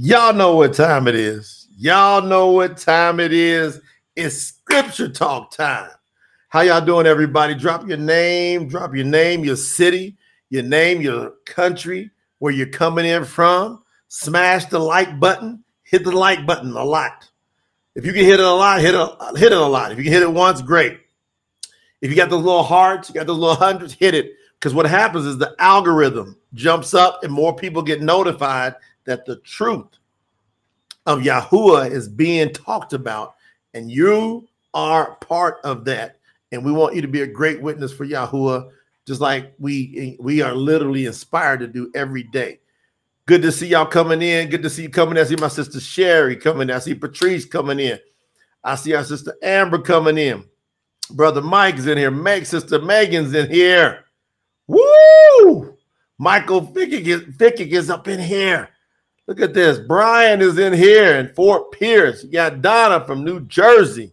Y'all know what time it is. Y'all know what time it is. It's scripture talk time. How y'all doing, everybody? Drop your name, drop your name, your city, your name, your country, where you're coming in from. Smash the like button. Hit the like button a lot. If you can hit it a lot, hit it, hit it a lot. If you can hit it once, great. If you got those little hearts, you got those little hundreds, hit it. Because what happens is the algorithm jumps up and more people get notified that the truth of Yahuwah is being talked about, and you are part of that. And we want you to be a great witness for Yahuwah, just like we we are literally inspired to do every day. Good to see y'all coming in. Good to see you coming in. I see my sister Sherry coming in. I see Patrice coming in. I see our sister Amber coming in. Brother Mike's in here. Meg, sister Megan's in here. Woo! Michael Fickick is, Fickick is up in here. Look at this. Brian is in here in Fort Pierce. You got Donna from New Jersey.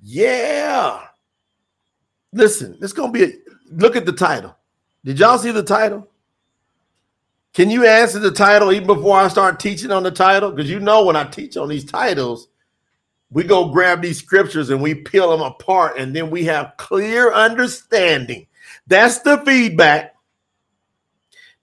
Yeah. Listen, it's going to be a look at the title. Did y'all see the title? Can you answer the title even before I start teaching on the title? Because you know, when I teach on these titles, we go grab these scriptures and we peel them apart, and then we have clear understanding. That's the feedback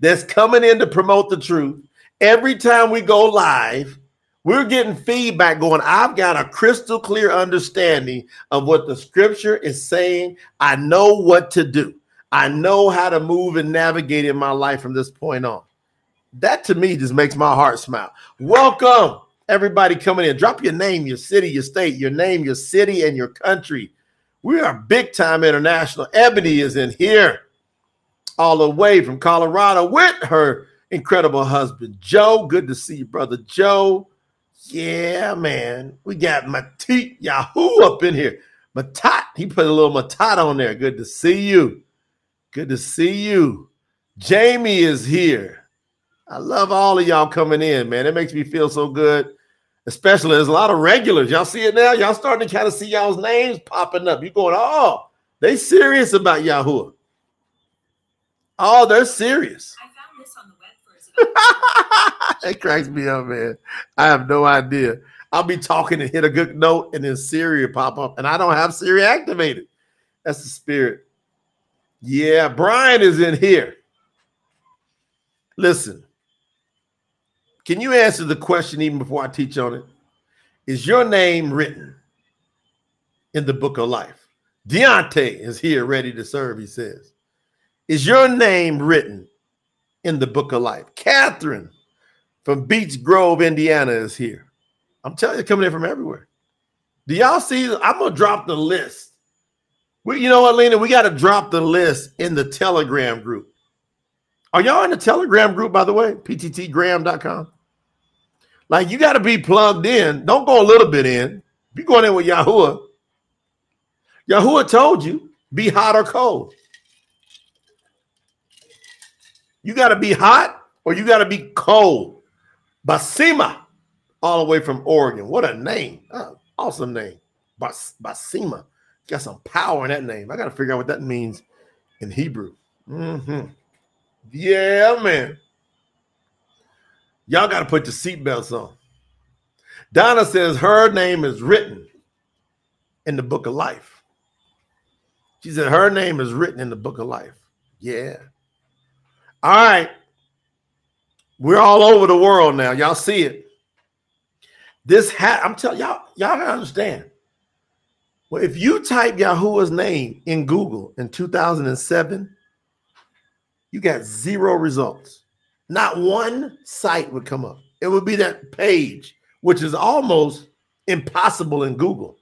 that's coming in to promote the truth every time we go live, we're getting feedback going, I've got a crystal clear understanding of what the scripture is saying. I know what to do. I know how to move and navigate in my life from this point on. That to me just makes my heart smile. Welcome, everybody coming in. Drop your name, your city, your state, your name, your city, and your country. We are big time international. Ebony is in here all the way from Colorado with her incredible husband, Joe. Good to see you, brother Joe. Yeah, man. We got Matit Yahoo up in here. Matat, he put a little Matat on there. Good to see you. Good to see you. Jamie is here. I love all of y'all coming in, man. It makes me feel so good. Especially there's a lot of regulars. Y'all see it now? Y'all starting to kind of see y'all's names popping up. You're going, oh, they serious about Yahoo. Oh, they're serious. it cracks me up, man. I have no idea. I'll be talking and hit a good note, and then Siri pop up, and I don't have Siri activated. That's the spirit. Yeah, Brian is in here. Listen, can you answer the question even before I teach on it? Is your name written in the book of life? Deontay is here ready to serve, he says. Is your name written in the book of life. Catherine from Beech Grove, Indiana is here. I'm telling you, coming in from everywhere. Do y'all see? I'm gonna drop the list. We, you know what, Lena? We got to drop the list in the Telegram group. Are y'all in the Telegram group, by the way? PTTgram.com. Like you got to be plugged in. Don't go a little bit in. Be going in with Yahuwah. Yahuwah told you, be hot or cold. You got to be hot or you got to be cold. Basima, all the way from Oregon. What a name. Oh, awesome name. Bas- Basima. Got some power in that name. I got to figure out what that means in Hebrew. Mm-hmm. Yeah, man. Y'all got to put your seatbelts on. Donna says her name is written in the book of life. She said her name is written in the book of life. Yeah. All right. We're all over the world now. Y'all see it. This hat, I'm telling y'all, y'all gotta understand. Well, if you type Yahuwah's name in Google in 2007, you got zero results. Not one site would come up. It would be that page, which is almost impossible in Google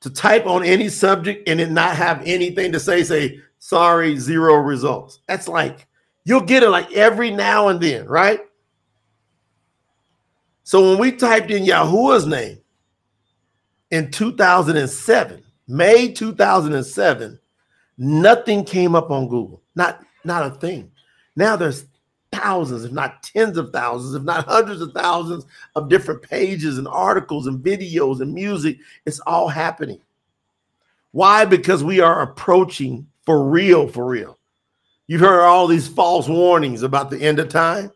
to type on any subject and it not have anything to say, say, sorry, zero results. That's like You'll get it like every now and then, right? So when we typed in Yahuwah's name in 2007, May 2007, nothing came up on Google. Not not a thing. Now there's thousands, if not tens of thousands, if not hundreds of thousands of different pages and articles and videos and music. It's all happening. Why? Because we are approaching for real, for real. You've heard all these false warnings about the end of time.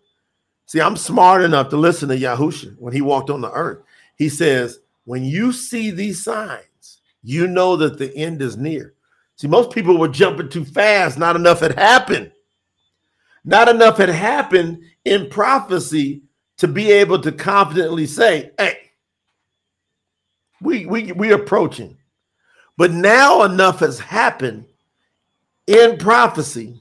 See, I'm smart enough to listen to Yahusha when he walked on the earth. He says, when you see these signs, you know that the end is near. See, most people were jumping too fast. Not enough had happened. Not enough had happened in prophecy to be able to confidently say, hey, we we we approaching. But now enough has happened in prophecy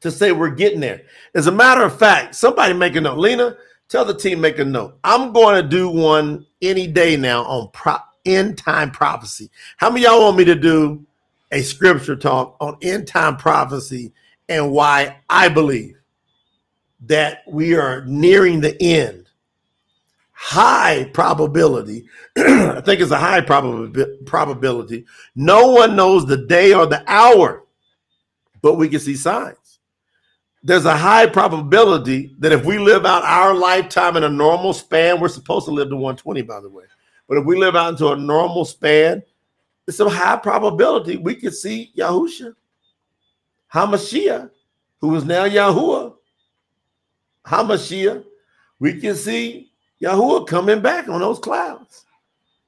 to say we're getting there. As a matter of fact, somebody make a note. Lena, tell the team make a note. I'm going to do one any day now on pro- end time prophecy. How many y'all want me to do a scripture talk on end time prophecy and why I believe that we are nearing the end? High probability, I think it's a high prob- probability. No one knows the day or the hour, but we can see signs there's a high probability that if we live out our lifetime in a normal span, we're supposed to live to 120, by the way. But if we live out into a normal span, it's a high probability we could see Yahusha, Hamashiach, who is now Yahuwah, Hamashiach. We can see Yahuwah coming back on those clouds.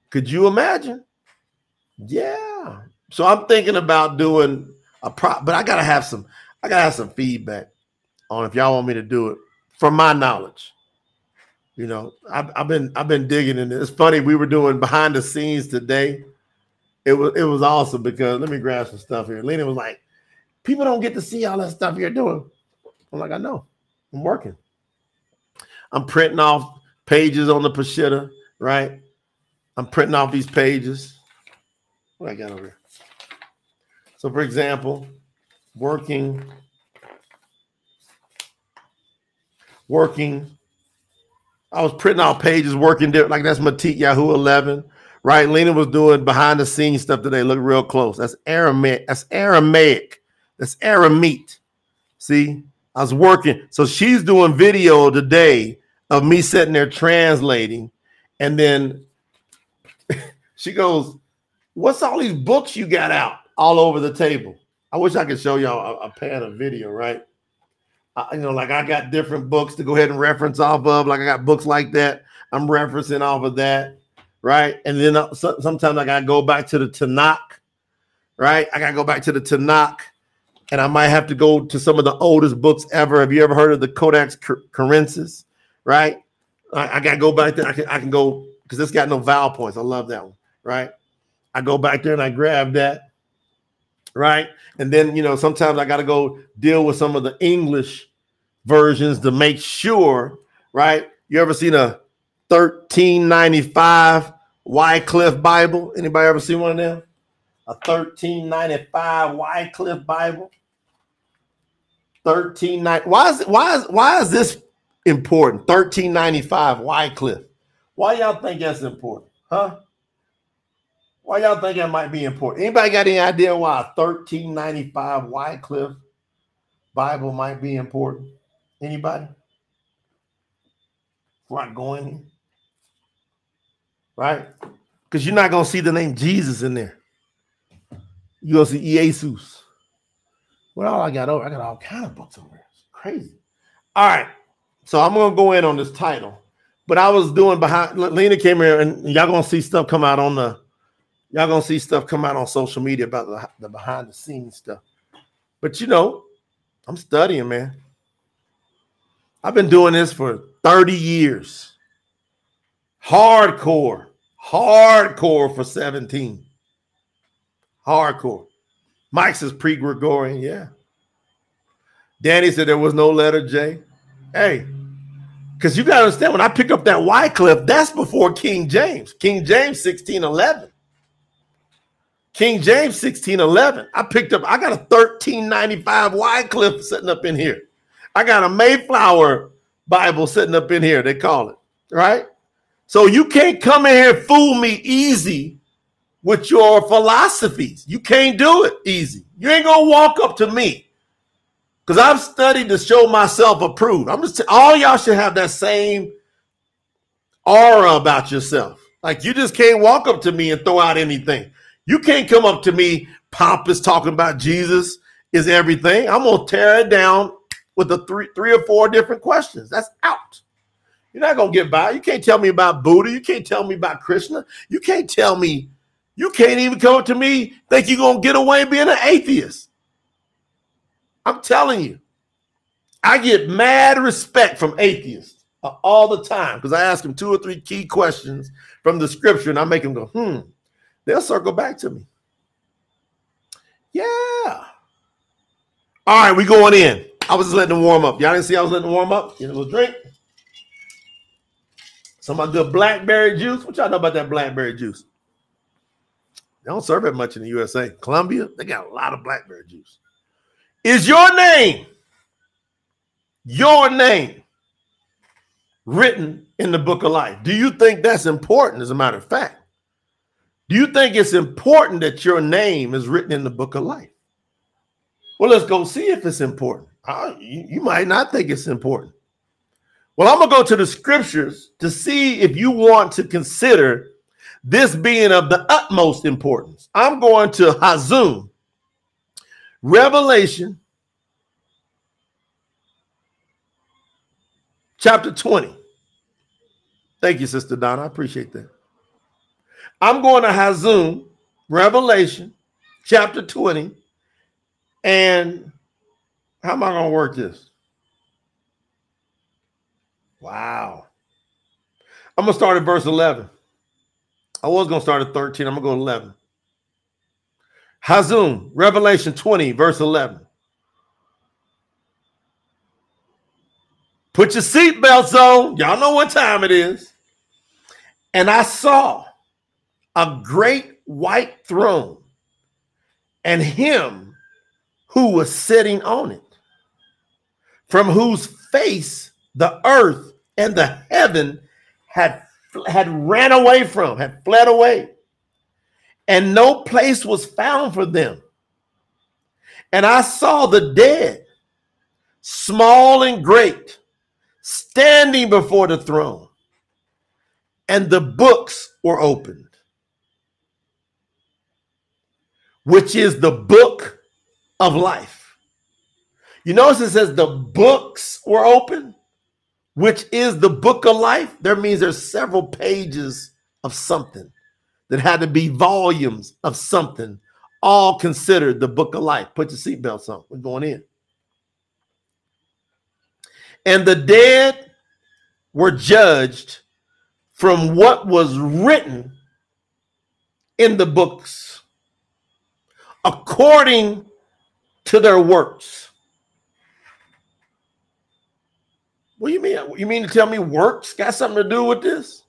Could you imagine? Yeah. So I'm thinking about doing a prop, but I gotta have some, I gotta have some feedback on if y'all want me to do it from my knowledge. You know, I've, I've been I've been digging in it. It's funny we were doing behind the scenes today. It was it was awesome because let me grab some stuff here. Lena was like, people don't get to see all that stuff you're doing. I'm like, I know, I'm working. I'm printing off pages on the Peshitta, right? I'm printing off these pages. What I got over here? So, for example, working working. I was printing out pages, working there. Like that's Mattityahu 11, right? Lena was doing behind the scenes stuff today. Look real close. That's Aramaic. That's Aramaic. That's Aramite. See, I was working. So she's doing video today of me sitting there translating. And then she goes, What's all these books you got out all over the table? I wish I could show y'all a, a pan of video, right? You know, like I got different books to go ahead and reference off of. Like I got books like that. I'm referencing off of that, right? And then uh, so, sometimes I gotta go back to the Tanakh, right? I gotta go back to the Tanakh, and I might have to go to some of the oldest books ever. Have you ever heard of the Codex Cairensis? Right? I, I gotta go back there. I can I can go because it's got no vowel points. I love that one, right? I go back there and I grab that right? And then you know sometimes I got to go deal with some of the English versions to make sure, right? You ever seen a 1395 Wycliffe Bible? Anybody ever seen one of them? A 1395 Wycliffe Bible? 1390. Why is why is why is this important? 1395 Wycliffe. Why y'all think that's important? Huh? Why y'all think that might be important? Anybody got any idea why a 1395 Wycliffe Bible might be important? Anybody? Before I go in Right? Because you're not gonna see the name Jesus in there. You're gonna see Jesus. What all I got over? I got all kind of books over here. It's crazy. All right. So I'm gonna go in on this title. But I was doing behind Lena came here and y'all gonna see stuff come out on the y'all gonna see stuff come out on social media about the, the behind the scenes stuff. But you know, I'm studying, man. I've been doing this for 30 years. Hardcore, hardcore for 17. Hardcore. Mike says pre Gregorian, yeah. Danny said there was no letter J. Hey, because you got to understand when I pick up that Wycliffe, that's before King James. King James 1611. King James 1611. I picked up, I got a 1395 Wycliffe sitting up in here. I got a Mayflower Bible sitting up in here, they call it, right? So you can't come in here fool me easy with your philosophies. You can't do it easy. You ain't gonna walk up to me because I've studied to show myself approved. I'm just all y'all should have that same aura about yourself. Like you just can't walk up to me and throw out anything. You can't come up to me pompous talking about Jesus is everything. I'm gonna tear it down with the three, three or four different questions. That's out. You're not gonna get by. You can't tell me about Buddha. You can't tell me about Krishna. You can't tell me. You can't even come up to me think you're gonna get away being an atheist. I'm telling you, I get mad respect from atheists uh, all the time because I ask them two or three key questions from the scripture and I make them go, hmm. They'll circle back to me. Yeah. All right, we going in. I was just letting them warm up. Y'all didn't see I was letting them warm up? Get a little drink. Some of my good blackberry juice. What y'all know about that blackberry juice? They don't serve it much in the USA. Colombia, they got a lot of blackberry juice. Is your name, your name, written in the book of life? Do you think that's important, as a matter of fact? Do you think it's important that your name is written in the book of life? Well, let's go see if it's important. You, you might not think it's important. Well, I'm going to go to the scriptures to see if you want to consider this being of the utmost importance. I'm going to Hazun, Revelation chapter 20. Thank you, Sister Donna. I appreciate that. I'm going to Hazun, Revelation chapter 20. And how am I going to work this? Wow. I'm going to start at verse 11. I was going to start at 13. I'm going to go 11. Hazun, Revelation 20, verse 11. Put your seatbelts on. Y'all know what time it is. And I saw a great white throne and him who was sitting on it, from whose face the earth and the heaven had, had ran away from, had fled away, and no place was found for them. And I saw the dead, small and great, standing before the throne, and the books were opened. Which is the book of life. You notice it says the books were open, which is the book of life. There means there's several pages of something that had to be volumes of something, all considered the book of life. Put your seatbelts on. We're going in. And the dead were judged from what was written in the books according to their works. What do you mean? You mean to tell me works got something to do with this?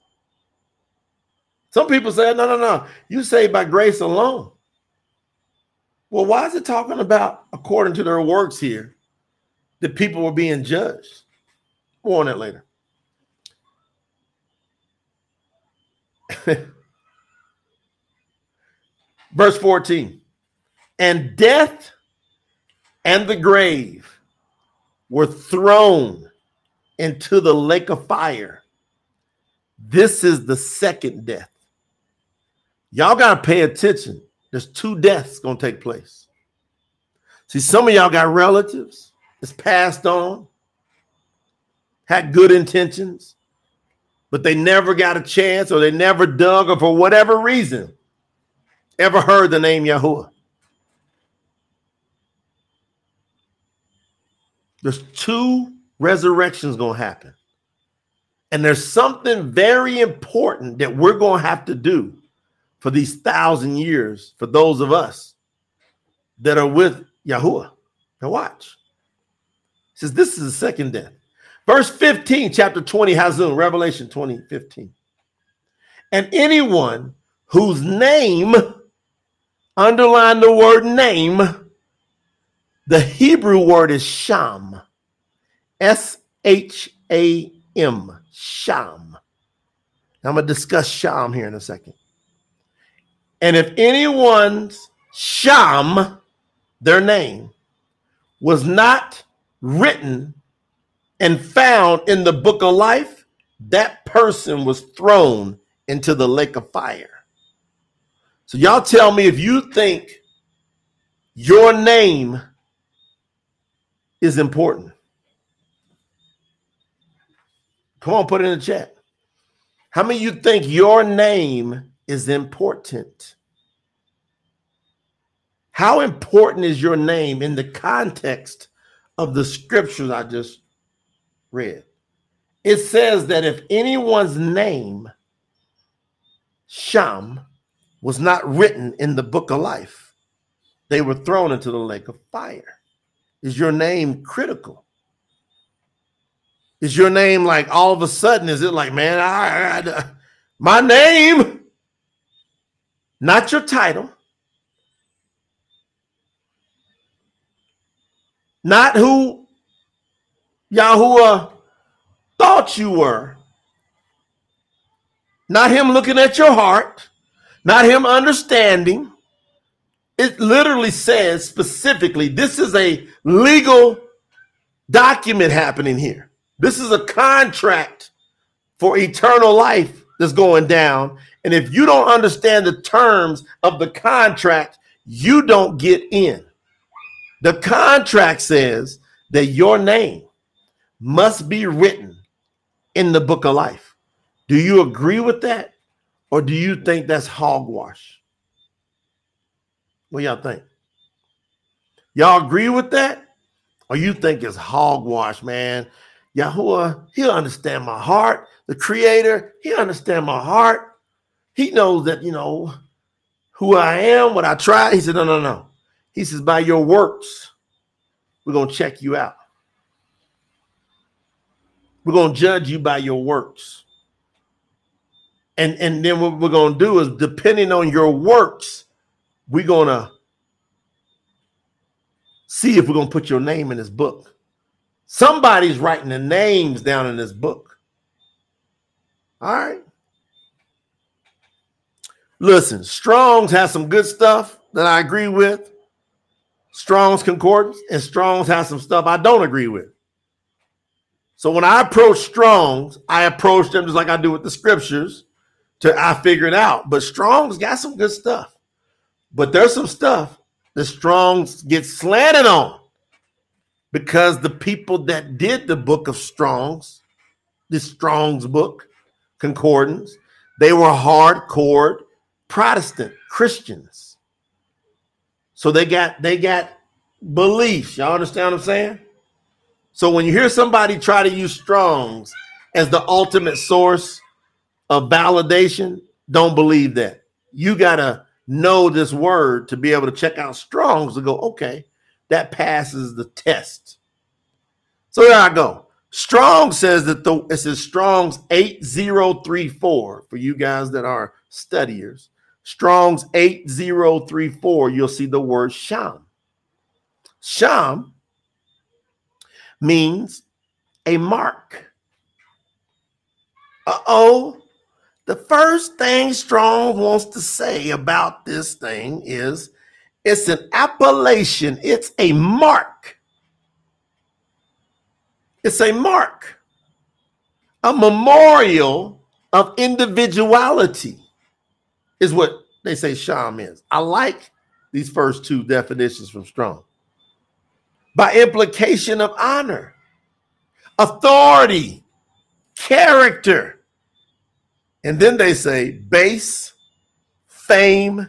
Some people say, no, no, no. You say by grace alone. Well, why is it talking about according to their works here that people were being judged? More on that later. Verse 14. And death and the grave were thrown into the lake of fire. This is the second death. Y'all got to pay attention. There's two deaths going to take place. See, some of y'all got relatives that's passed on, had good intentions, but they never got a chance or they never dug or for whatever reason ever heard the name Yahuwah. There's two resurrections going to happen. And there's something very important that we're going to have to do for these thousand years for those of us that are with Yahuwah. Now, watch. Says, This is the second death. Verse 15, chapter 20, Hazun, Revelation 20, 15. And anyone whose name, underline the word name, the Hebrew word is Sham. S H A M. Sham. I'm going to discuss Sham here in a second. And if anyone's Sham, their name, was not written and found in the book of life, that person was thrown into the lake of fire. So, y'all tell me if you think your name is important. Come on, put it in the chat. How many of you think your name is important? How important is your name in the context of the scriptures I just read? It says that if anyone's name, Sham, was not written in the book of life, they were thrown into the lake of fire. Is your name critical? Is your name like all of a sudden? Is it like, man, I, I, my name, not your title, not who Yahuwah thought you were, not him looking at your heart, not him understanding. It literally says specifically, this is a legal document happening here. This is a contract for eternal life that's going down. And if you don't understand the terms of the contract, you don't get in. The contract says that your name must be written in the book of life. Do you agree with that? Or do you think that's hogwash? What y'all think? Y'all agree with that? Or you think it's hogwash, man? Yahuwah, he'll understand my heart. The creator, he'll understand my heart. He knows that, you know, who I am, what I try. He said, no, no, no. He says, by your works, we're going to check you out. We're going to judge you by your works. And, and then what we're going to do is, depending on your works, we're to see if we're to put your name in this book. Somebody's writing the names down in this book. All right. Listen, Strong's has some good stuff that I agree with. Strong's Concordance and Strong's has some stuff I don't agree with. So when I approach Strong's, I approach them just like I do with the scriptures to I figure it out. But Strong's got some good stuff. But there's some stuff that Strong's get slanted on because the people that did the book of Strong's, the Strong's book, Concordance, they were hardcore Protestant Christians. So they got they got beliefs. Y'all understand what I'm saying? So when you hear somebody try to use Strong's as the ultimate source of validation, don't believe that. You gotta know this word to be able to check out Strong's and go, okay, that passes the test. So there I go. Strong says that the it says Strong's 8034 for you guys that are studiers. Strong's 8034, you'll see the word Sham. Sham means a mark. Uh-oh. The first thing Strong wants to say about this thing is it's an appellation, it's a mark. It's a mark, a memorial of individuality, is what they say Sham is. I like these first two definitions from Strong. By implication of honor, authority, character. And then they say base, fame,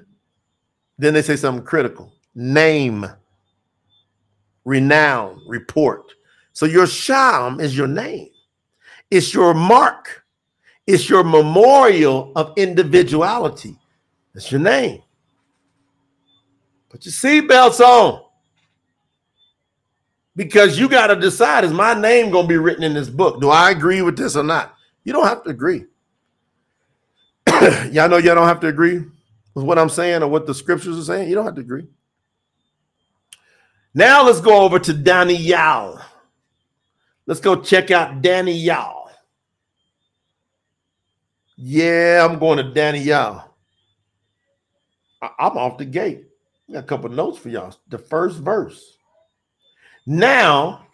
then they say something critical name, renown, report. So your sham is your name, it's your mark, it's your memorial of individuality. That's your name. Put your seatbelts on because you got to decide is my name going to be written in this book? Do I agree with this or not? You don't have to agree. y'all know y'all don't have to agree with what I'm saying or what the scriptures are saying. You don't have to agree. Now let's go over to Daniel. Let's go check out Daniel. Yeah, I'm going to Daniel. I'm off the gate. Got a couple notes for y'all. The first verse. Now,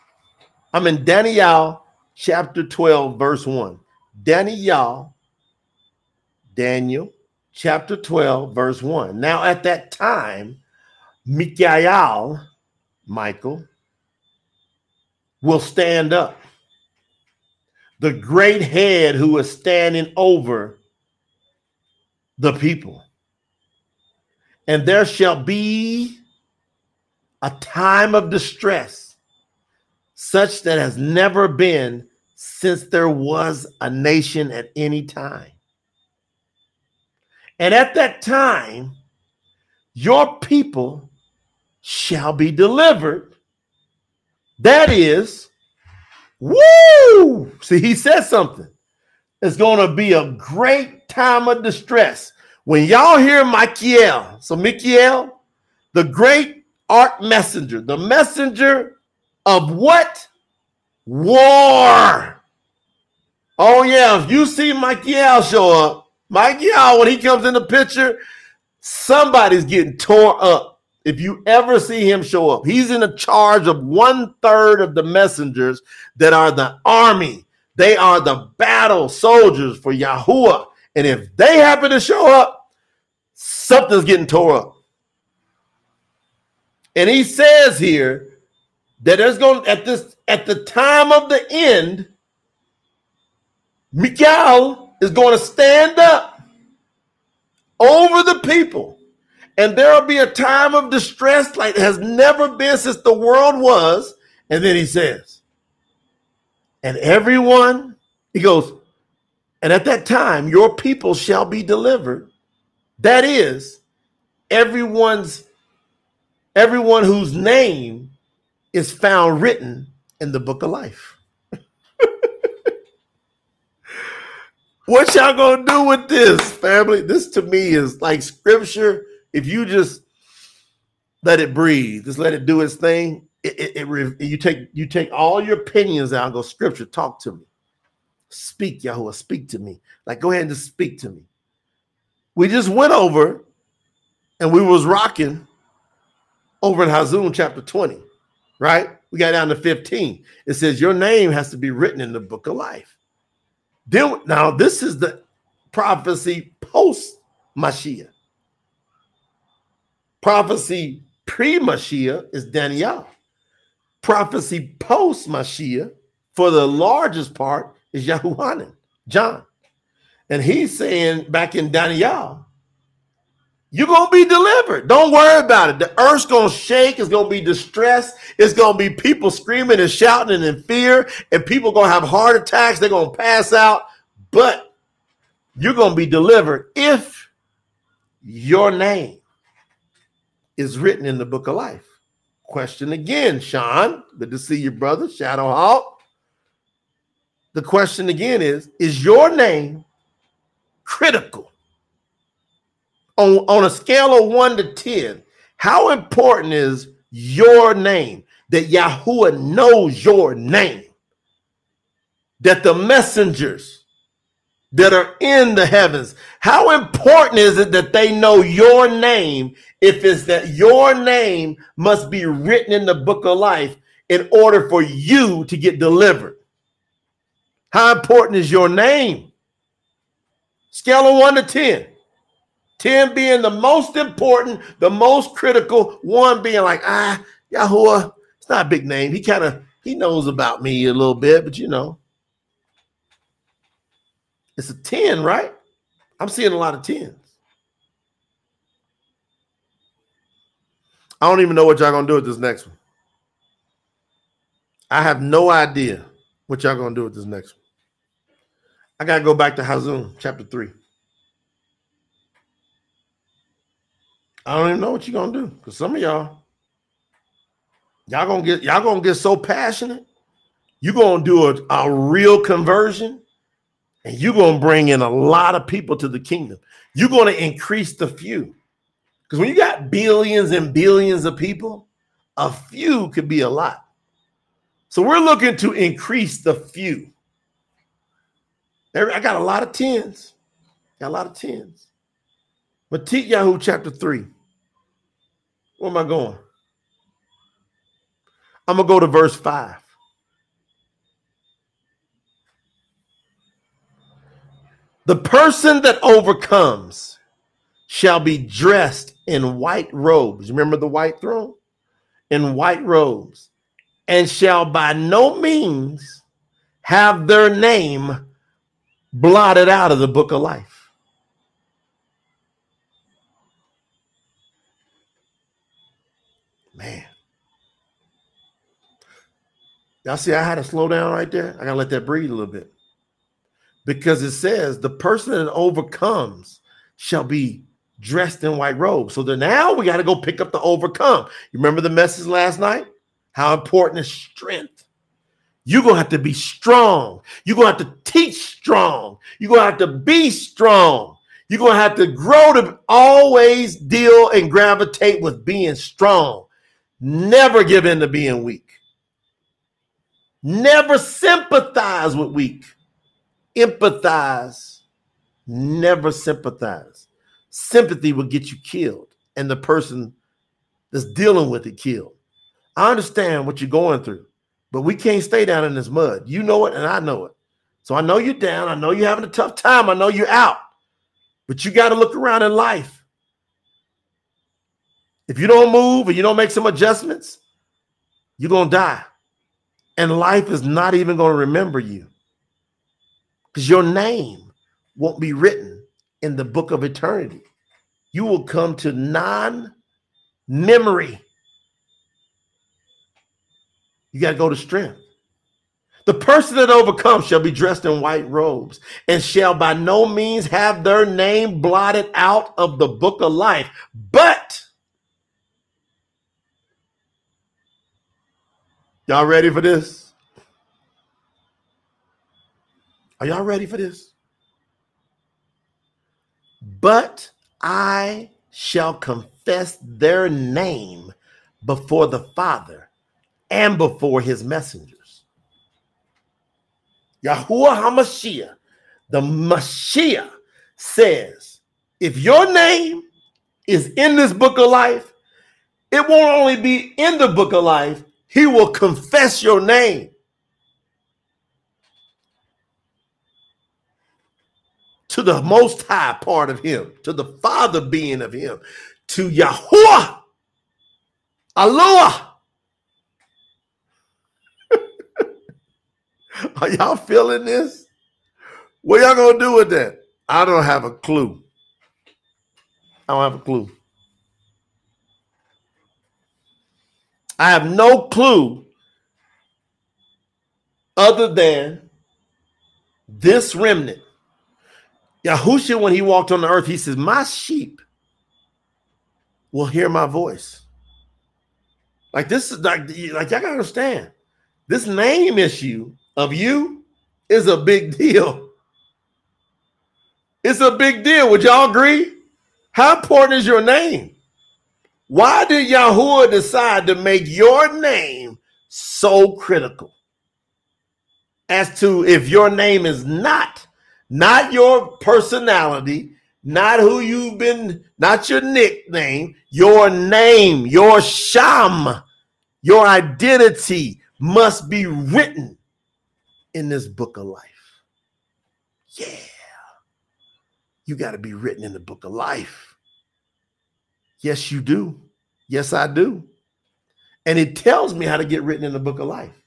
I'm in Daniel chapter 12, verse 1. Daniel, Daniel chapter 12, verse 1. Now, at that time, Michael, Michael, will stand up. the great head who is standing over the people. And there shall be a time of distress, such that has never been since there was a nation at any time. And at that time, your people shall be delivered. That is, woo! See, he said something. It's going to be a great time of distress. When y'all hear Michael, so Michael, the great art messenger, the messenger of what? War. Oh, yeah. If you see Michael show up, Michael, when he comes in the picture, somebody's getting tore up. If you ever see him show up, he's in a charge of one third of the messengers that are the army. They are the battle soldiers for Yahuwah. And if they happen to show up, something's getting tore up. And he says here that there's going at this at the time of the end, Mikael is going to stand up over the people. And there'll be a time of distress like has never been since the world was. And then he says, and everyone, he goes, and at that time, your people shall be delivered. That is, everyone's everyone whose name is found written in the book of life. What y'all gonna do with this, family? This to me is like scripture. If you just let it breathe, just let it do its thing. It, it, it you take you take all your opinions out and go, Scripture, talk to me. Speak, Yahuwah, speak to me. Like, go ahead and just speak to me. We just went over and we was rocking over in Hazun chapter 20, right? We got down to 15. It says, Your name has to be written in the book of life. Then now this is the prophecy post Mashiach. Prophecy pre Mashiach is Daniel. Prophecy post Mashiach, for the largest part, is Yahuhanan, John. And he's saying back in Daniel, you're gonna be delivered. Don't worry about it. The earth's gonna shake, it's gonna be distressed, it's gonna be people screaming and shouting and in fear, and people gonna have heart attacks, they're gonna pass out, but you're gonna be delivered if your name is written in the book of life. Question again, Sean. Good to see you, brother. Shadow Hawk. The question again is Is your name critical? On, on a scale of one to 10, how important is your name? That Yahuwah knows your name. That the messengers that are in the heavens, how important is it that they know your name if it's that your name must be written in the book of life in order for you to get delivered? How important is your name? Scale of one to 10. 10 being the most important, the most critical, one being like, ah, Yahuwah, it's not a big name. He kind of he knows about me a little bit, but you know. It's a 10, right? I'm seeing a lot of 10s. I don't even know what y'all gonna do with this next one. I have no idea what y'all gonna do with this next one. I gotta go back to Hazun chapter 3. I don't even know what you're gonna do because some of y'all, y'all gonna get y'all gonna get so passionate. You're gonna do a, a real conversion, and you're gonna bring in a lot of people to the kingdom. You're gonna increase the few. Because when you got billions and billions of people, a few could be a lot. So we're looking to increase the few. I got a lot of tens. Got a lot of tens. Yahoo chapter 3. Where am I going? I'm going to go to verse 5. The person that overcomes shall be dressed in white robes. Remember the white throne? In white robes, and shall by no means have their name blotted out of the book of life. Man. Y'all see, I had to slow down right there. I got to let that breathe a little bit. Because it says, the person that overcomes shall be dressed in white robes. So now we got to go pick up the overcome. You remember the message last night? How important is strength? You're to have to be strong. You're to have to teach strong. You're to have to be strong. You're to have to grow to always deal and gravitate with being strong. Never give in to being weak. Never sympathize with weak. Empathize. Never sympathize. Sympathy will get you killed and the person that's dealing with it killed. I understand what you're going through, but we can't stay down in this mud. You know it, and I know it. So I know you're down. I know you're having a tough time. I know you're out, but you got to look around in life. If you don't move and you don't make some adjustments, you're going to die. And life is not even going to remember you because your name won't be written in the book of eternity. You will come to non memory. You got to go to strength. The person that overcomes shall be dressed in white robes and shall by no means have their name blotted out of the book of life. But, y'all ready for this? Are y'all ready for this? But I shall confess their name before the Father and before his messengers. Yahuwah HaMashiach, the Mashiach says, if your name is in this book of life, it won't only be in the book of life, he will confess your name. To the most high part of him, to the father being of him, to Yahuwah, Allah, Are y'all feeling this? What y'all gonna do with that? I don't have a clue. I don't have a clue. I have no clue other than this remnant. Yahushua, when he walked on the earth, he says, My sheep will hear my voice. Like this is like, like y'all gotta understand this name issue of you is a big deal. It's a big deal. Would y'all agree? How important is your name? Why did Yahuwah decide to make your name so critical? As to if your name is not, not your personality, not who you've been, not your nickname, your name, your sham, your identity must be written in this book of life. Yeah. You got to be written in the book of life. Yes, you do. Yes, I do. And it tells me how to get written in the book of life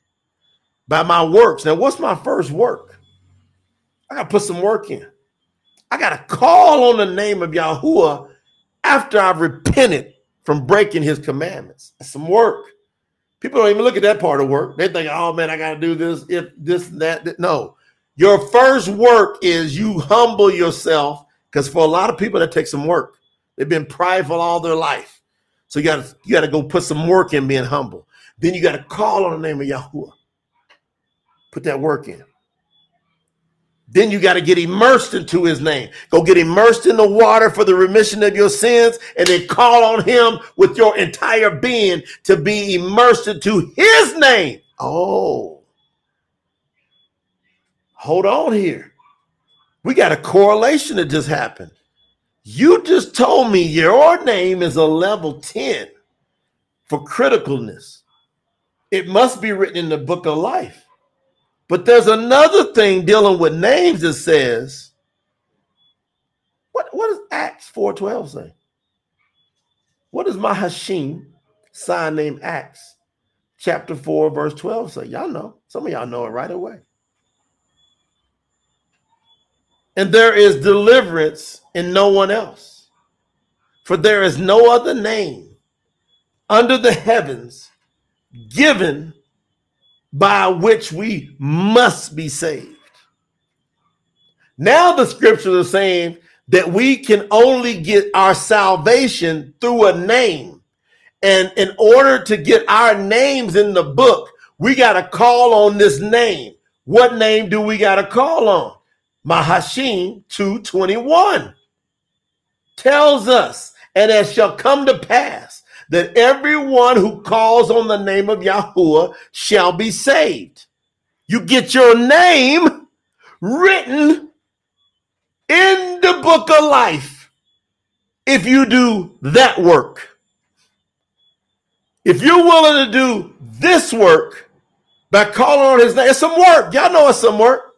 by my works. Now, what's my first work? I got to put some work in. I got to call on the name of Yahuwah after I've repented from breaking his commandments. That's some work. People don't even look at that part of work. They think, oh man, I got to do this, if this, that, that. No. Your first work is you humble yourself because for a lot of people, that takes some work. They've been prideful all their life. So you got to you got to go put some work in being humble. Then you got to call on the name of Yahweh. Put that work in. Then you got to get immersed into his name. Go get immersed in the water for the remission of your sins, and then call on him with your entire being to be immersed into his name. Oh, hold on here. We got a correlation that just happened. You just told me your name is a level 10 for criticalness. It must be written in the book of life. But there's another thing dealing with names that says, what, what does Acts 4.12 say? What does Mahashim, sign name Acts, chapter 4, verse 12 say? Y'all know. Some of y'all know it right away. And there is deliverance in no one else. For there is no other name under the heavens given by which we must be saved. Now the scriptures are saying that we can only get our salvation through a name. And in order to get our names in the book, we got to call on this name. What name do we got to call on? Mahashim 221 tells us, and it shall come to pass that everyone who calls on the name of Yahuwah shall be saved. You get your name written in the book of life if you do that work. If you're willing to do this work by calling on his name, it's some work. Y'all know it's some work.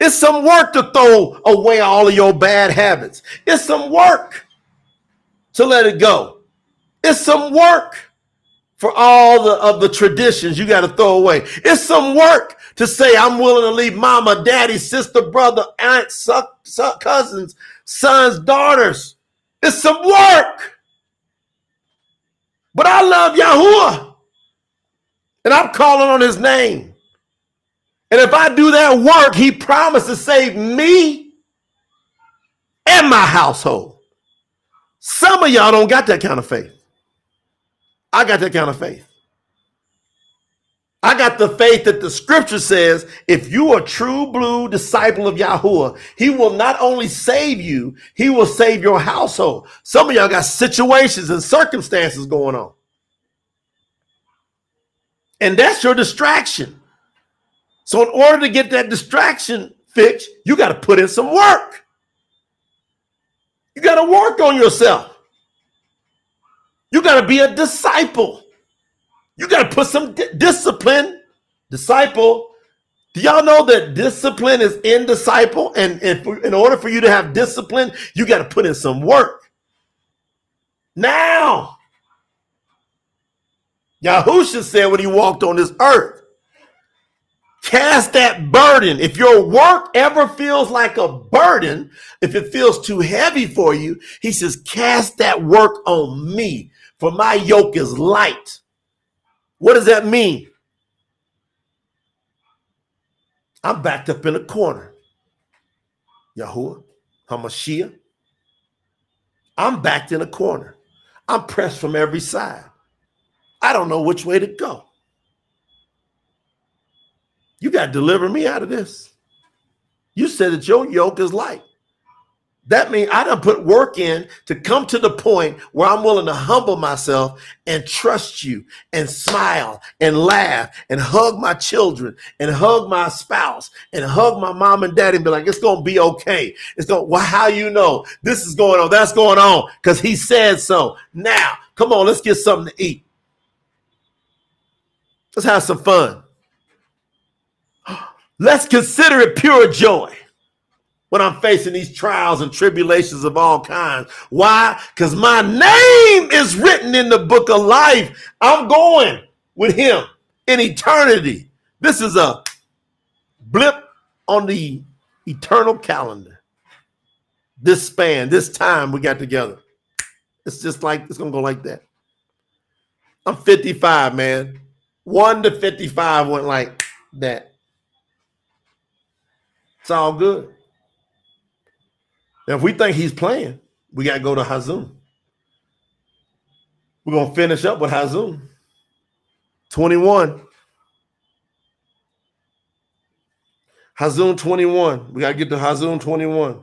It's some work to throw away all of your bad habits. It's some work to let it go. It's some work for all the of the traditions you got to throw away. It's some work to say I'm willing to leave mama, daddy, sister, brother, aunt, son, son, cousins, sons, daughters. It's some work. But I love Yahuwah. And I'm calling on his name. And if I do that work, he promised to save me and my household. Some of y'all don't got that kind of faith. I got that kind of faith. I got the faith that the scripture says if you are true blue disciple of Yahuwah, he will not only save you, he will save your household. Some of y'all got situations and circumstances going on. And that's your distraction. So, in order to get that distraction fixed, you got to put in some work. You got to work on yourself. You got to be a disciple. You got to put some di- discipline. Disciple. Do y'all know that discipline is in disciple? And, and for, in order for you to have discipline, you got to put in some work. Now, Yahusha said when he walked on this earth, Cast that burden. If your work ever feels like a burden, if it feels too heavy for you, he says, Cast that work on me, for my yoke is light. What does that mean? I'm backed up in a corner. Yahuwah, Hamashiach. I'm backed in a corner. I'm pressed from every side. I don't know which way to go. You got to deliver me out of this. You said that your yoke is light. That means I done put work in to come to the point where I'm willing to humble myself and trust you and smile and laugh and hug my children and hug my spouse and hug my mom and dad and be like, it's going to be okay. It's gonna well, how you know this is going on? That's going on because he said so. Now, come on, let's get something to eat. Let's have some fun. Let's consider it pure joy when I'm facing these trials and tribulations of all kinds. Why? Because my name is written in the book of life. I'm going with him in eternity. This is a blip on the eternal calendar. This span, this time we got together. It's just like, it's going to go like that. I'm 55, man. 1 to 55 went like that. It's all good. Now, if we think he's playing, we got to go to Hazun. We're going to finish up with Hazun. 21. Hazun 21. We got to get to Hazun 21.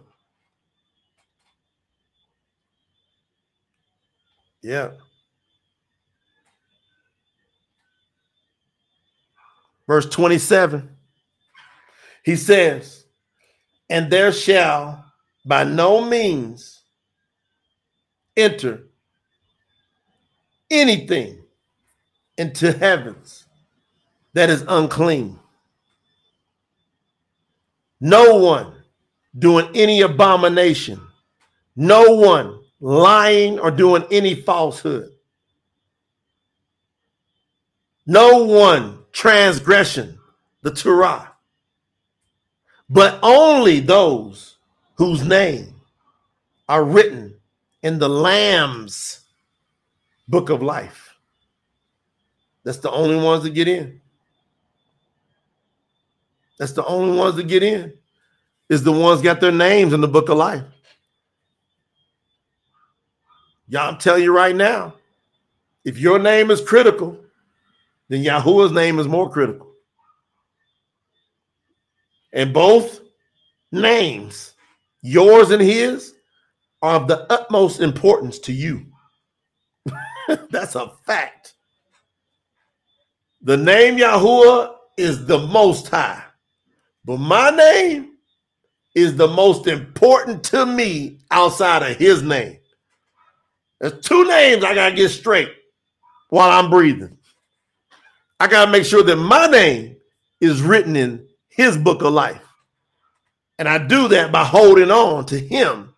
Yeah. Verse 27. He says, and there shall by no means enter anything into heavens that is unclean. No one doing any abomination, no one lying or doing any falsehood, no one transgression. The Torah but only those whose name are written in the Lamb's book of life. That's the only ones that get in. That's the only ones that get in. Is the ones got their names in the book of life. Y'all, I'm telling you right now, if your name is critical, then Yahuwah's name is more critical. And both names, yours and his, are of the utmost importance to you. That's a fact. The name Yahuwah is the most high, but my name is the most important to me outside of his name. There's two names I got to get straight while I'm breathing. I got to make sure that my name is written in his book of life. And I do that by holding on to him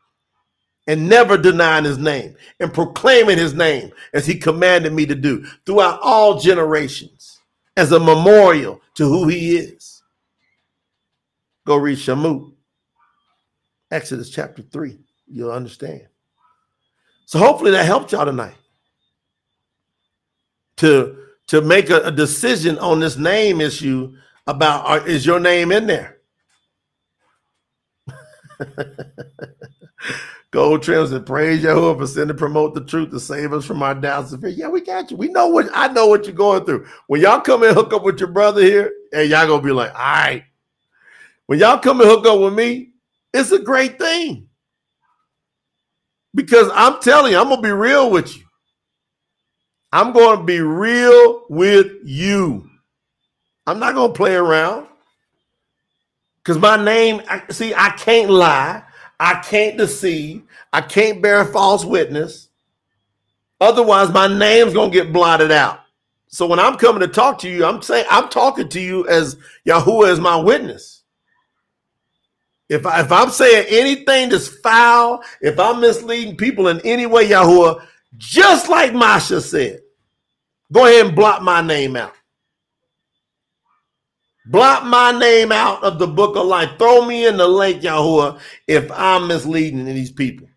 and never denying his name and proclaiming his name as he commanded me to do throughout all generations as a memorial to who he is. Go read Shemot, Exodus chapter 3. You'll understand. So hopefully that helped y'all tonight to, to make a, a decision on this name issue about are, is your name in there? Gold trims and praise Yahuwah for sending promote the truth to save us from our doubts and fear. Yeah, we got you. We know what I know what you're going through. When y'all come and hook up with your brother here, and y'all gonna be like, all right. When y'all come and hook up with me, it's a great thing. Because I'm telling you, I'm gonna be real with you. I'm gonna be real with you. I'm not gonna play around. Because my name, see, I can't lie. I can't deceive. I can't bear false witness. Otherwise, my name's gonna get blotted out. So when I'm coming to talk to you, I'm saying I'm talking to you as Yahuwah as my witness. If I if I'm saying anything that's foul, if I'm misleading people in any way, Yahuwah, just like Masha said, go ahead and blot my name out. Blot my name out of the book of life. Throw me in the lake, Yahuwah, if I'm misleading these people.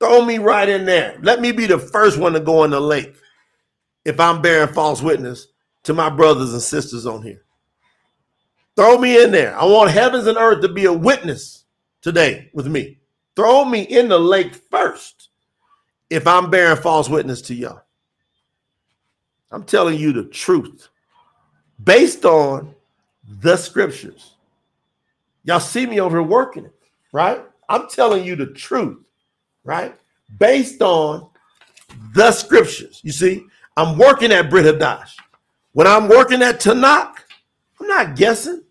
Throw me right in there. Let me be the first one to go in the lake if I'm bearing false witness to my brothers and sisters on here. Throw me in there. I want heavens and earth to be a witness today with me. Throw me in the lake first if I'm bearing false witness to y'all. I'm telling you the truth based on the scriptures. Y'all see me over here working it, right? I'm telling you the truth, right? Based on the scriptures. You see, I'm working at Brit Hadash. When I'm working at Tanakh, I'm not guessing.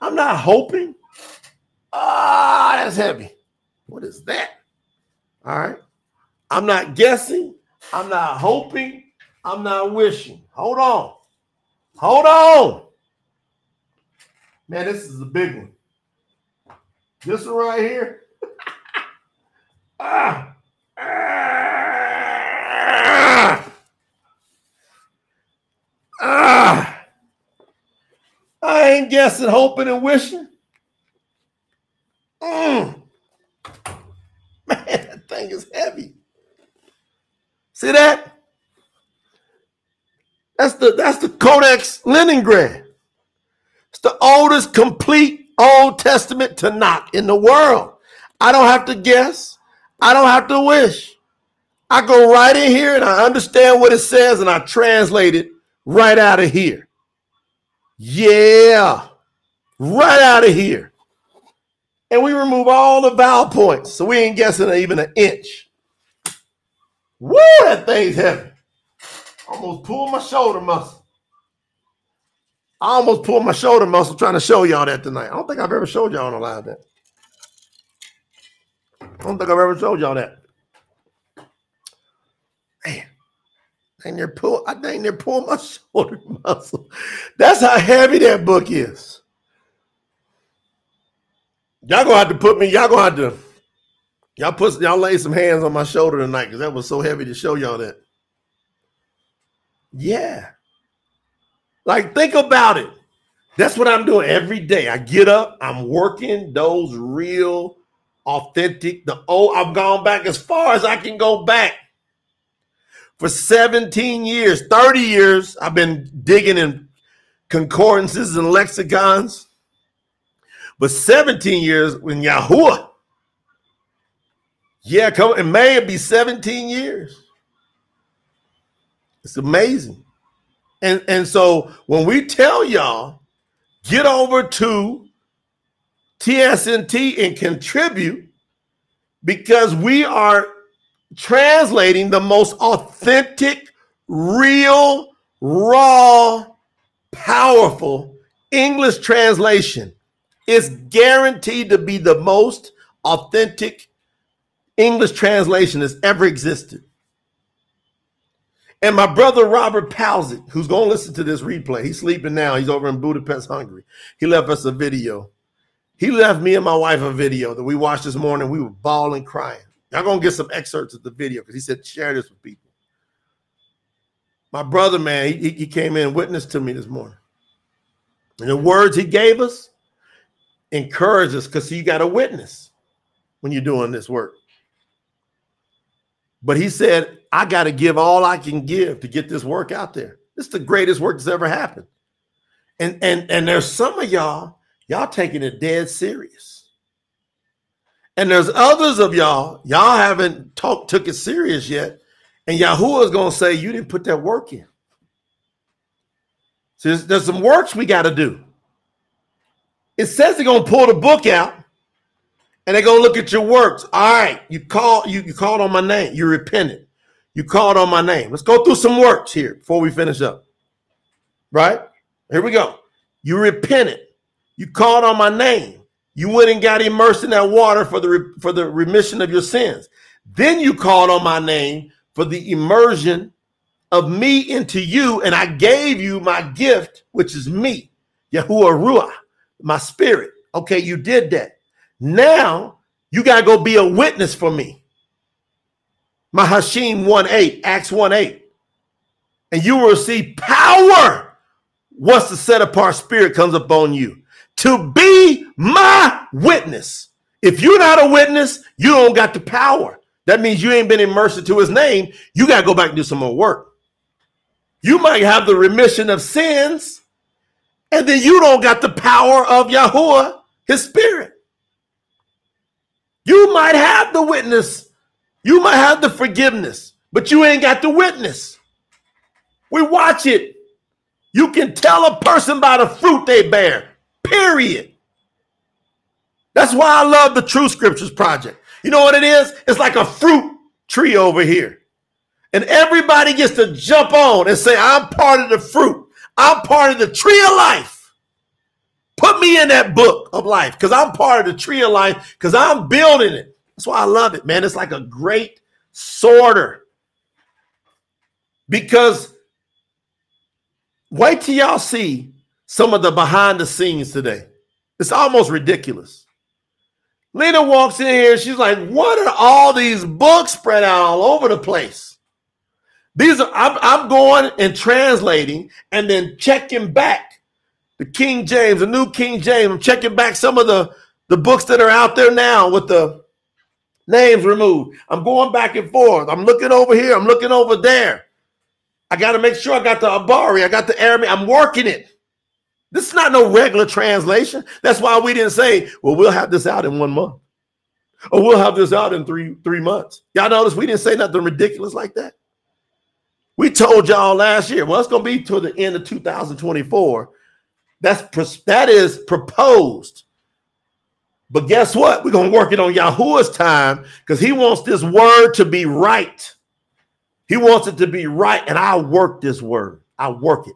I'm not hoping. Ah, that's heavy. What is that? All right. I'm not guessing. I'm not hoping. I'm not wishing. Hold on. Hold on. Man, this is a big one. This one right here. ah, ah, ah. I ain't guessing, hoping, and wishing. Mm. Man, that thing is heavy. See that? That's the that's the Codex Leningrad. The oldest complete Old Testament Tanakh in the world. I don't have to guess. I don't have to wish. I go right in here and I understand what it says and I translate it right out of here. Yeah, right out of here. And we remove all the vowel points. So we ain't guessing even an inch. Woo, that thing's heavy. Almost pulled my shoulder muscle. I almost pulled my shoulder muscle trying to show y'all that tonight. I don't think I've ever showed y'all on a live that. I don't think I've ever showed y'all that. Man, dang near pull, I dang near pull my shoulder muscle. That's how heavy that book is. Y'all gonna have to put me, y'all gonna have to, y'all put y'all lay some hands on my shoulder tonight because that was so heavy to show y'all that. Yeah. Like, think about it. That's what I'm doing every day. I get up, I'm working those real authentic. The oh, I've gone back as far as I can go back. For 17 years, 30 years, I've been digging in concordances and lexicons. But 17 years when Yahuwah. Yeah, come it may be 17 years. It's amazing. And and so when we tell y'all, get over to TSNT and contribute because we are translating the most authentic, real, raw, powerful English translation. It's guaranteed to be the most authentic English translation that's ever existed. And my brother Robert Palzit, who's going to listen to this replay, he's sleeping now. He's over in Budapest, Hungary. He left us a video. He left me and my wife a video that we watched this morning. We were bawling, crying. Y'all gonna get some excerpts of the video because he said share this with people. My brother, man, he, he came in and witnessed to me this morning. And the words he gave us encourage us because you got a witness when you're doing this work. But he said, I got to give all I can give to get this work out there. This is the greatest work that's ever happened. And and and there's some of y'all, y'all taking it dead serious. And there's others of y'all, y'all haven't talk, took it serious yet. And Yahuwah is to say, You didn't put that work in. So there's, there's some works we got to do. It says they're to pull the book out and they're gonna look at your works. All right, you call you, you called on my name, you repented, you called on my name. Let's go through some works here before we finish up. Right? Here we go. You repented, you called on my name, you went and got immersed in that water for the for the remission of your sins. Then you called on my name for the immersion of me into you, and I gave you my gift, which is me, Yahuwah Ruah, my spirit. Okay, you did that. Now you got to go be a witness for me. Mahashim 1 8, Acts 1 8. And you will receive power once the set apart spirit comes upon you to be my witness. If you're not a witness, you don't got the power. That means you ain't been immersed into his name. You got to go back and do some more work. You might have the remission of sins, and then you don't got the power of Yahuwah, his spirit. You might have the witness, you might have the forgiveness, but you ain't got the witness. We watch it. You can tell a person by the fruit they bear, period. That's why I love the True Scriptures Project. You know what it is? It's like a fruit tree over here. And everybody gets to jump on and say, I'm part of the fruit. I'm part of the tree of life. Put me in that book of life because I'm part of the tree of life because I'm building it. That's why I love it, man. It's like a great sorter. Because wait till y'all see some of the behind the scenes today. It's almost ridiculous. Lena walks in here, she's like, What are all these books spread out all over the place? These are, I'm, I'm going and translating and then checking back the King James, the New King James. I'm checking back some of the, the books that are out there now with the names removed. I'm going back and forth. I'm looking over here. I'm looking over there. I got to make sure I got the Abari. I got the Arabic. I'm working it. This is not no regular translation. That's why we didn't say, well, we'll have this out in one month. Or we'll have this out in three three months. Y'all notice we didn't say nothing ridiculous like that. We told y'all last year, well, it's going to be to the end of 2024 that's that is proposed. But guess what? We're gonna work it on Yahuwah's time because he wants this word to be right. He wants it to be right, and I work this word. I work it.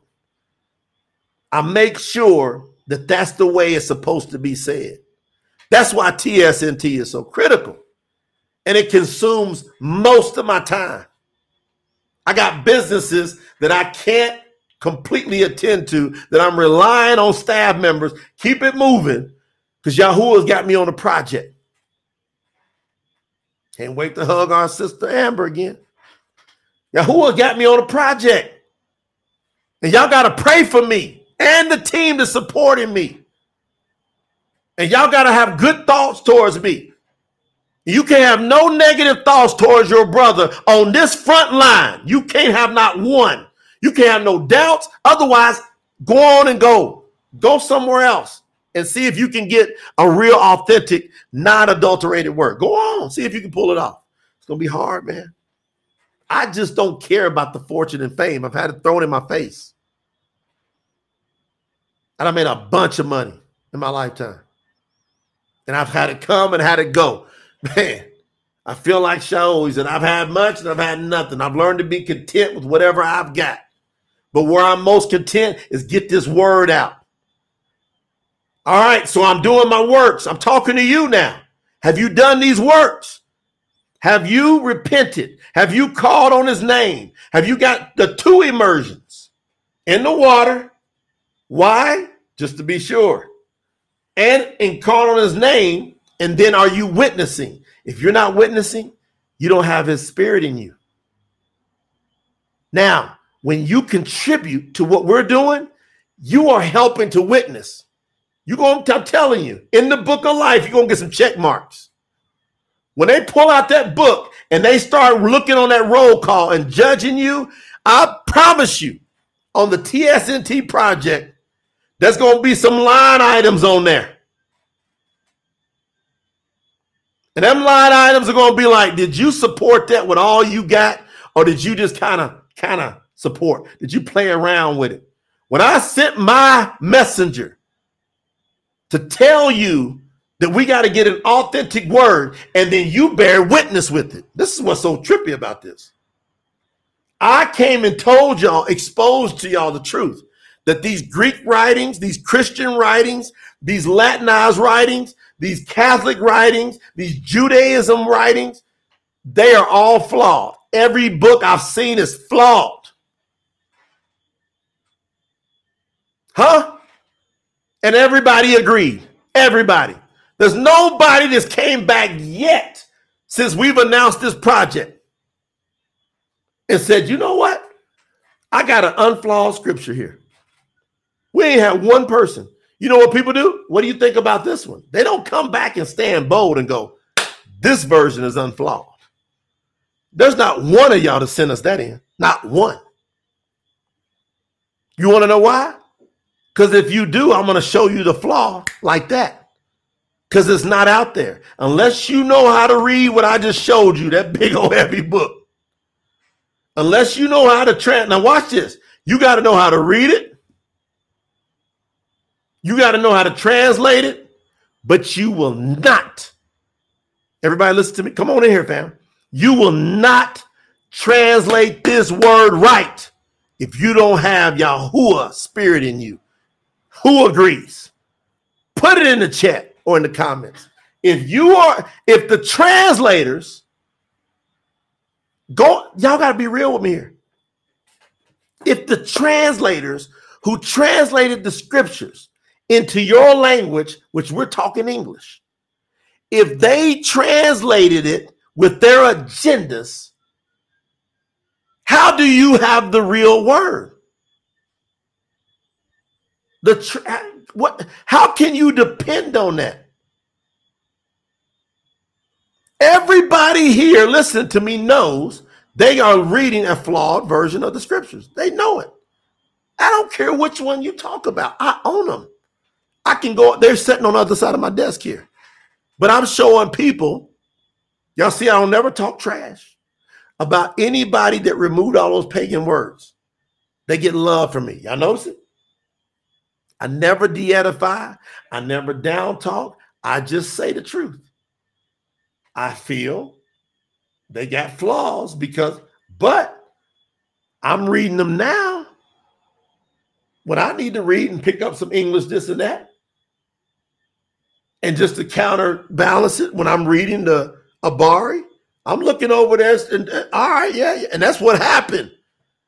I make sure that that's the way it's supposed to be said. That's why TSNT is so critical, and it consumes most of my time. I got businesses that I can't completely attend to that I'm relying on staff members. Keep it moving because Yahuwah's got me on a project. Can't wait to hug our sister Amber again. Yahuwah got me on a project. And y'all got to pray for me and the team that's supporting me. And y'all got to have good thoughts towards me. You can't have no negative thoughts towards your brother on this front line. You can't have not one. You can't have no doubts. Otherwise, go on and go. Go somewhere else and see if you can get a real, authentic, non adulterated word. Go on, see if you can pull it off. It's going to be hard, man. I just don't care about the fortune and fame. I've had it thrown in my face. And I made a bunch of money in my lifetime. And I've had it come and had it go. Man, I feel like shows and I've had much and I've had nothing. I've learned to be content with whatever I've got. But where I'm most content is get this word out. All right, so I'm doing my works. I'm talking to you now. Have you done these works? Have you repented? Have you called on his name? Have you got the two immersions in the water? Why? Just to be sure. And in call on his name, and then are you witnessing? If you're not witnessing, you don't have his spirit in you. Now, when you contribute to what we're doing, you are helping to witness. You're going to, I'm telling you, in the book of life, you're going to get some check marks. When they pull out that book and they start looking on that roll call and judging you, I promise you, on the TSNT project, there's going to be some line items on there. And them line items are going to be like, did you support that with all you got? Or did you just kind of, kind of support? Did you play around with it? When I sent my messenger to tell you that we got to get an authentic word and then you bear witness with it. This is what's so trippy about this. I came and told y'all, exposed to y'all the truth that these Greek writings, these Christian writings, these Latinized writings, these Catholic writings, these Judaism writings, they are all flawed. Every book I've seen is flawed. Huh? And everybody agreed. Everybody. There's nobody that's came back yet since we've announced this project and said, you know what? I got an unflawed scripture here. We ain't had one person. You know what people do? What do you think about this one? They don't come back and stand bold and go, this version is unflawed. There's not one of y'all to send us that in. Not one. You want to know why? Because if you do, I'm going to show you the flaw like that. Because it's not out there. Unless you know how to read what I just showed you, that big old heavy book. Unless you know how to trans. Now, watch this. You got to know how to read it. You got to know how to translate it, but you will not. Everybody listen to me. Come on in here, fam. You will not translate this word right if you don't have Yahuwah spirit in you. Who agrees? Put it in the chat or in the comments. If you are, if the translators go, y'all got to be real with me here. If the translators who translated the scriptures into your language, which we're talking English, if they translated it with their agendas, how do you have the real word? The what? How can you depend on that? Everybody here, listen to me, knows they are reading a flawed version of the scriptures. They know it. I don't care which one you talk about. I own them. I can go, they're sitting on the other side of my desk here. But I'm showing people, y'all see, I don't never talk trash about anybody that removed all those pagan words. They get love from me. Y'all notice it? I never de edify, I never down talk. I just say the truth. I feel they got flaws because, but I'm reading them now. When I need to read and pick up some English, this and that, and just to counterbalance it, when I'm reading the Abari, I'm looking over there and uh, all right, yeah, yeah, and that's what happened.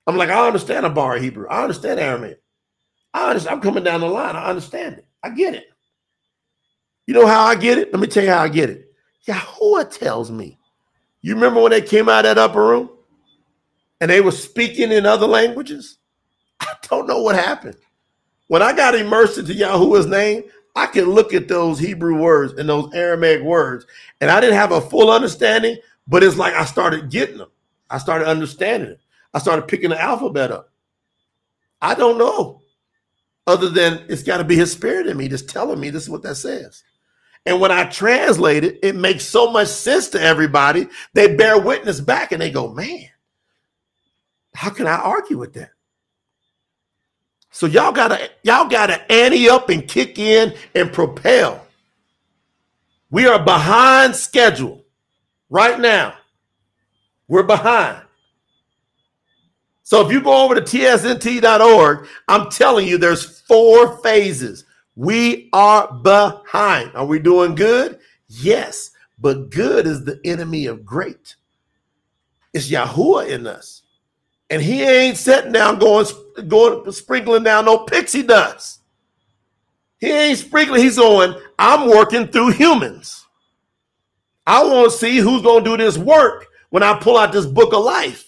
I'm like, I understand Abari Hebrew, I understand Aramaic, I understand. I'm coming down the line. I understand it. I get it. You know how I get it? Let me tell you how I get it. Yahuwah tells me. You remember when they came out of that upper room and they were speaking in other languages? I don't know what happened. When I got immersed into Yahuwah's name, I can look at those Hebrew words and those Aramaic words, and I didn't have a full understanding, but it's like I started getting them. I started understanding it. I started picking the alphabet up. I don't know, other than it's got to be His Spirit in me just telling me this is what that says. And when I translate it, it makes so much sense to everybody. They bear witness back and they go, man, how can I argue with that? So y'all gotta y'all gotta ante up and kick in and propel. We are behind schedule right now. We're behind. So if you go over to tsnt.org, I'm telling you there's four phases. We are behind. Are we doing good? Yes, but good is the enemy of great. It's Yahuwah in us. And he ain't sitting down going, going sprinkling down no pixie dust. He ain't sprinkling, he's going, I'm working through humans. I want to see who's going to do this work when I pull out this book of life.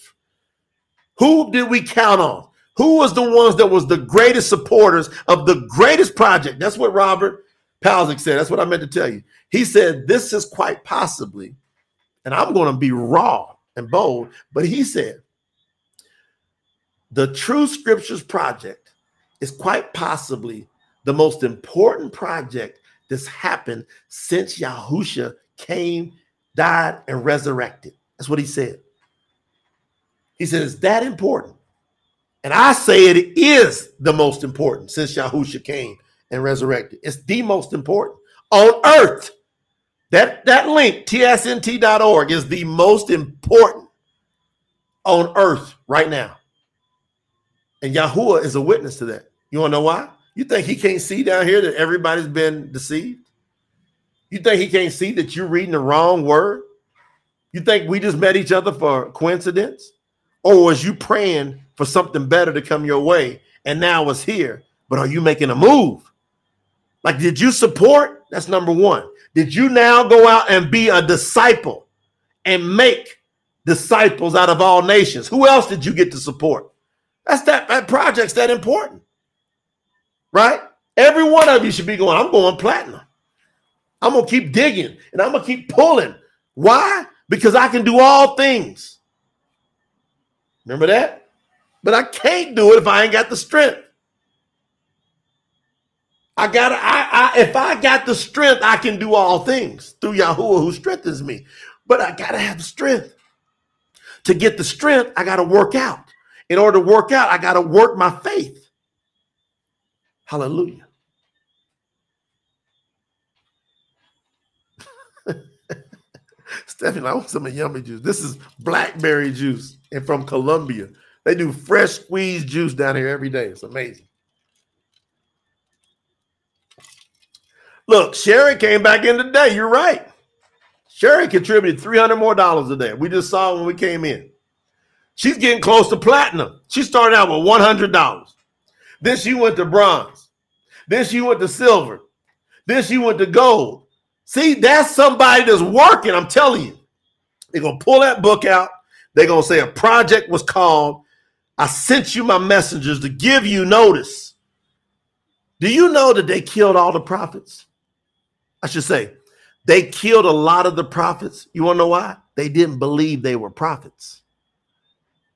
Who did we count on? Who was the ones that was the greatest supporters of the greatest project? That's what Robert Palzik said. That's what I meant to tell you. He said, This is quite possibly, and I'm going to be raw and bold, but he said, The True Scriptures Project is quite possibly the most important project that's happened since Yahusha came, died, and resurrected. That's what he said. He said, It's that important and I say it is the most important since Yahusha came and resurrected. It's the most important on earth. That, that link, tsnt.org, is the most important on earth right now. And Yahuwah is a witness to that. You want to know why? You think he can't see down here that everybody's been deceived? You think he can't see that you're reading the wrong word? You think we just met each other for coincidence? Or was you praying for something better to come your way and now it's here? But are you making a move? Like, did you support? That's number one. Did you now go out and be a disciple and make disciples out of all nations? Who else did you get to support? That's that, that project's that important, right? Every one of you should be going, I'm going platinum. I'm going to keep digging and I'm going to keep pulling. Why? Because I can do all things Remember that? But I can't do it if I ain't got the strength. I gotta, I, I if I got the strength, I can do all things through Yahuwah who strengthens me. But I gotta have the strength. To get the strength, I gotta work out. In order to work out, I gotta work my faith. Hallelujah. Stephanie, I want some of yummy juice. This is blackberry juice and from Colombia. They do fresh squeezed juice down here every day. It's amazing. Look, Sherry came back in today. You're right. Sherry contributed 300 more dollars a day. We just saw when we came in. She's getting close to platinum. She started out with $100. Then she went to bronze. Then she went to silver. Then she went to gold. See, that's somebody that's working. I'm telling you. They're going to pull that book out. They're going to say a project was called. I sent you my messengers to give you notice. Do you know that they killed all the prophets? I should say, they killed a lot of the prophets. You want to know why? They didn't believe they were prophets.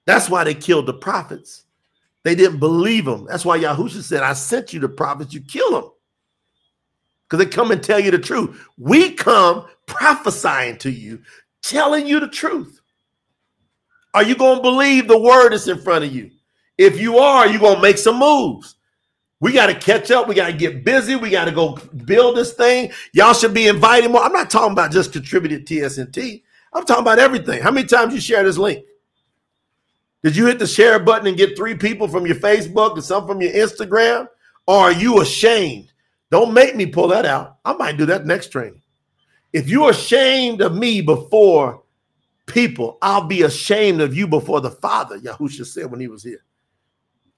That's why they killed the prophets. They didn't believe them. That's why Yahusha said, I sent you the prophets, you kill them because they come and tell you the truth. We come prophesying to you, telling you the truth. Are you going to believe the word that's in front of you? If you are, you're going to make some moves. We got to catch up. We got to get busy. We got to go build this thing. Y'all should be invited more. I'm not talking about just contributed TSNT. I'm talking about everything. How many times you share this link? Did you hit the share button and get three people from your Facebook and some from your Instagram? Or are you ashamed don't make me pull that out. I might do that next training. If you're ashamed of me before people, I'll be ashamed of you before the Father, Yahusha said when he was here.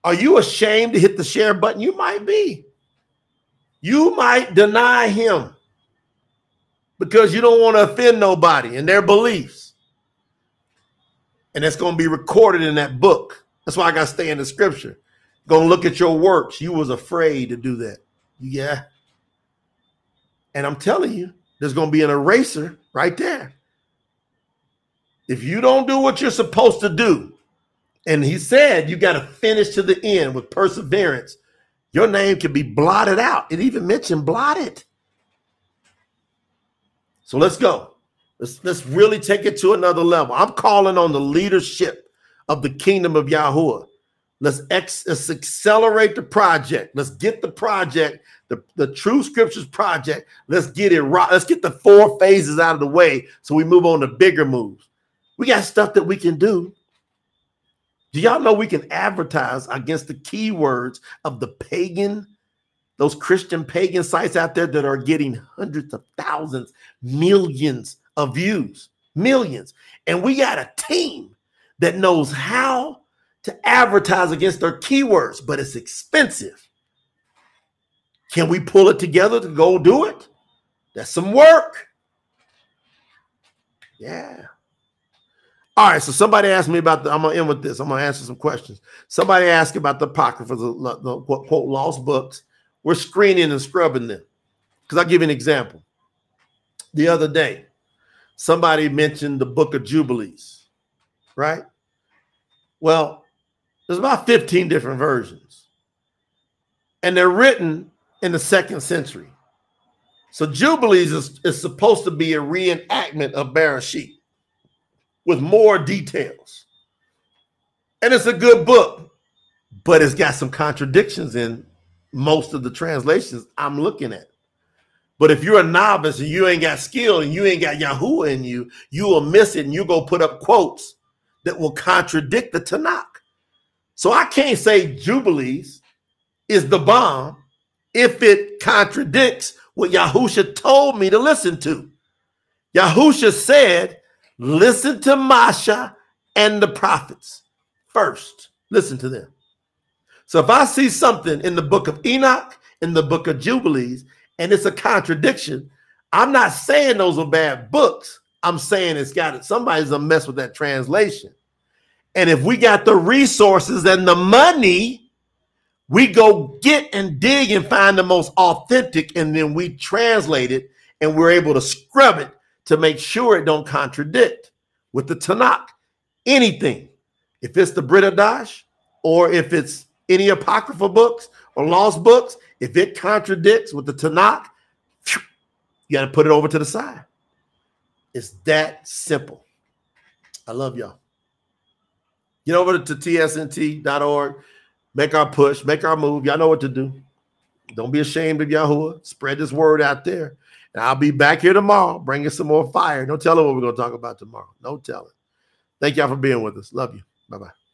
Are you ashamed to hit the share button? You might be. You might deny him because you don't want to offend nobody and their beliefs. And that's going to be recorded in that book. That's why I got to stay in the scripture. Going to look at your works. You was afraid to do that. Yeah. And I'm telling you, there's going to be an eraser right there. If you don't do what you're supposed to do, and he said you got to finish to the end with perseverance, your name can be blotted out. It even mentioned blotted. So let's go. Let's, let's really take it to another level. I'm calling on the leadership of the kingdom of Yahuwah. Let's, ex, let's accelerate the project. Let's get the project, the, the true scriptures project. Let's get it right. Let's get the four phases out of the way so we move on to bigger moves. We got stuff that we can do. Do y'all know we can advertise against the keywords of the pagan, those Christian pagan sites out there that are getting hundreds of thousands, millions of views, millions. And we got a team that knows how to advertise against their keywords, but it's expensive. Can we pull it together to go do it? That's some work. Yeah. All right, so somebody asked me about the. I'm gonna end with this. I'm gonna answer some questions. Somebody asked about the apocrypha, the, the quote, quote lost books. We're screening and scrubbing them. Because I'll give you an example. The other day, somebody mentioned the book of Jubilees, right? Well, there's about 15 different versions, and they're written in the second century. So Jubilees is, is supposed to be a reenactment of Bereshit with more details. And it's a good book, but it's got some contradictions in most of the translations I'm looking at. But if you're a novice and you ain't got skill and you ain't got Yahuwah in you, you will miss it and you go put up quotes that will contradict the Tanakh. So I can't say Jubilees is the bomb if it contradicts what Yahusha told me to listen to. Yahusha said, listen to Masha and the prophets first. Listen to them. So if I see something in the book of Enoch, in the book of Jubilees, and it's a contradiction, I'm not saying those are bad books. I'm saying it's got it. Somebody's a mess with that translation. And if we got the resources and the money, we go get and dig and find the most authentic, and then we translate it, and we're able to scrub it to make sure it don't contradict with the Tanakh. Anything, if it's the Brit Hadash, or if it's any apocryphal books or lost books, if it contradicts with the Tanakh, you got to put it over to the side. It's that simple. I love y'all. Get over to tsnt.org, make our push, make our move. Y'all know what to do. Don't be ashamed of Yahuwah. Spread this word out there. And I'll be back here tomorrow bringing some more fire. No telling what we're going to talk about tomorrow. No telling. Thank y'all for being with us. Love you. Bye bye.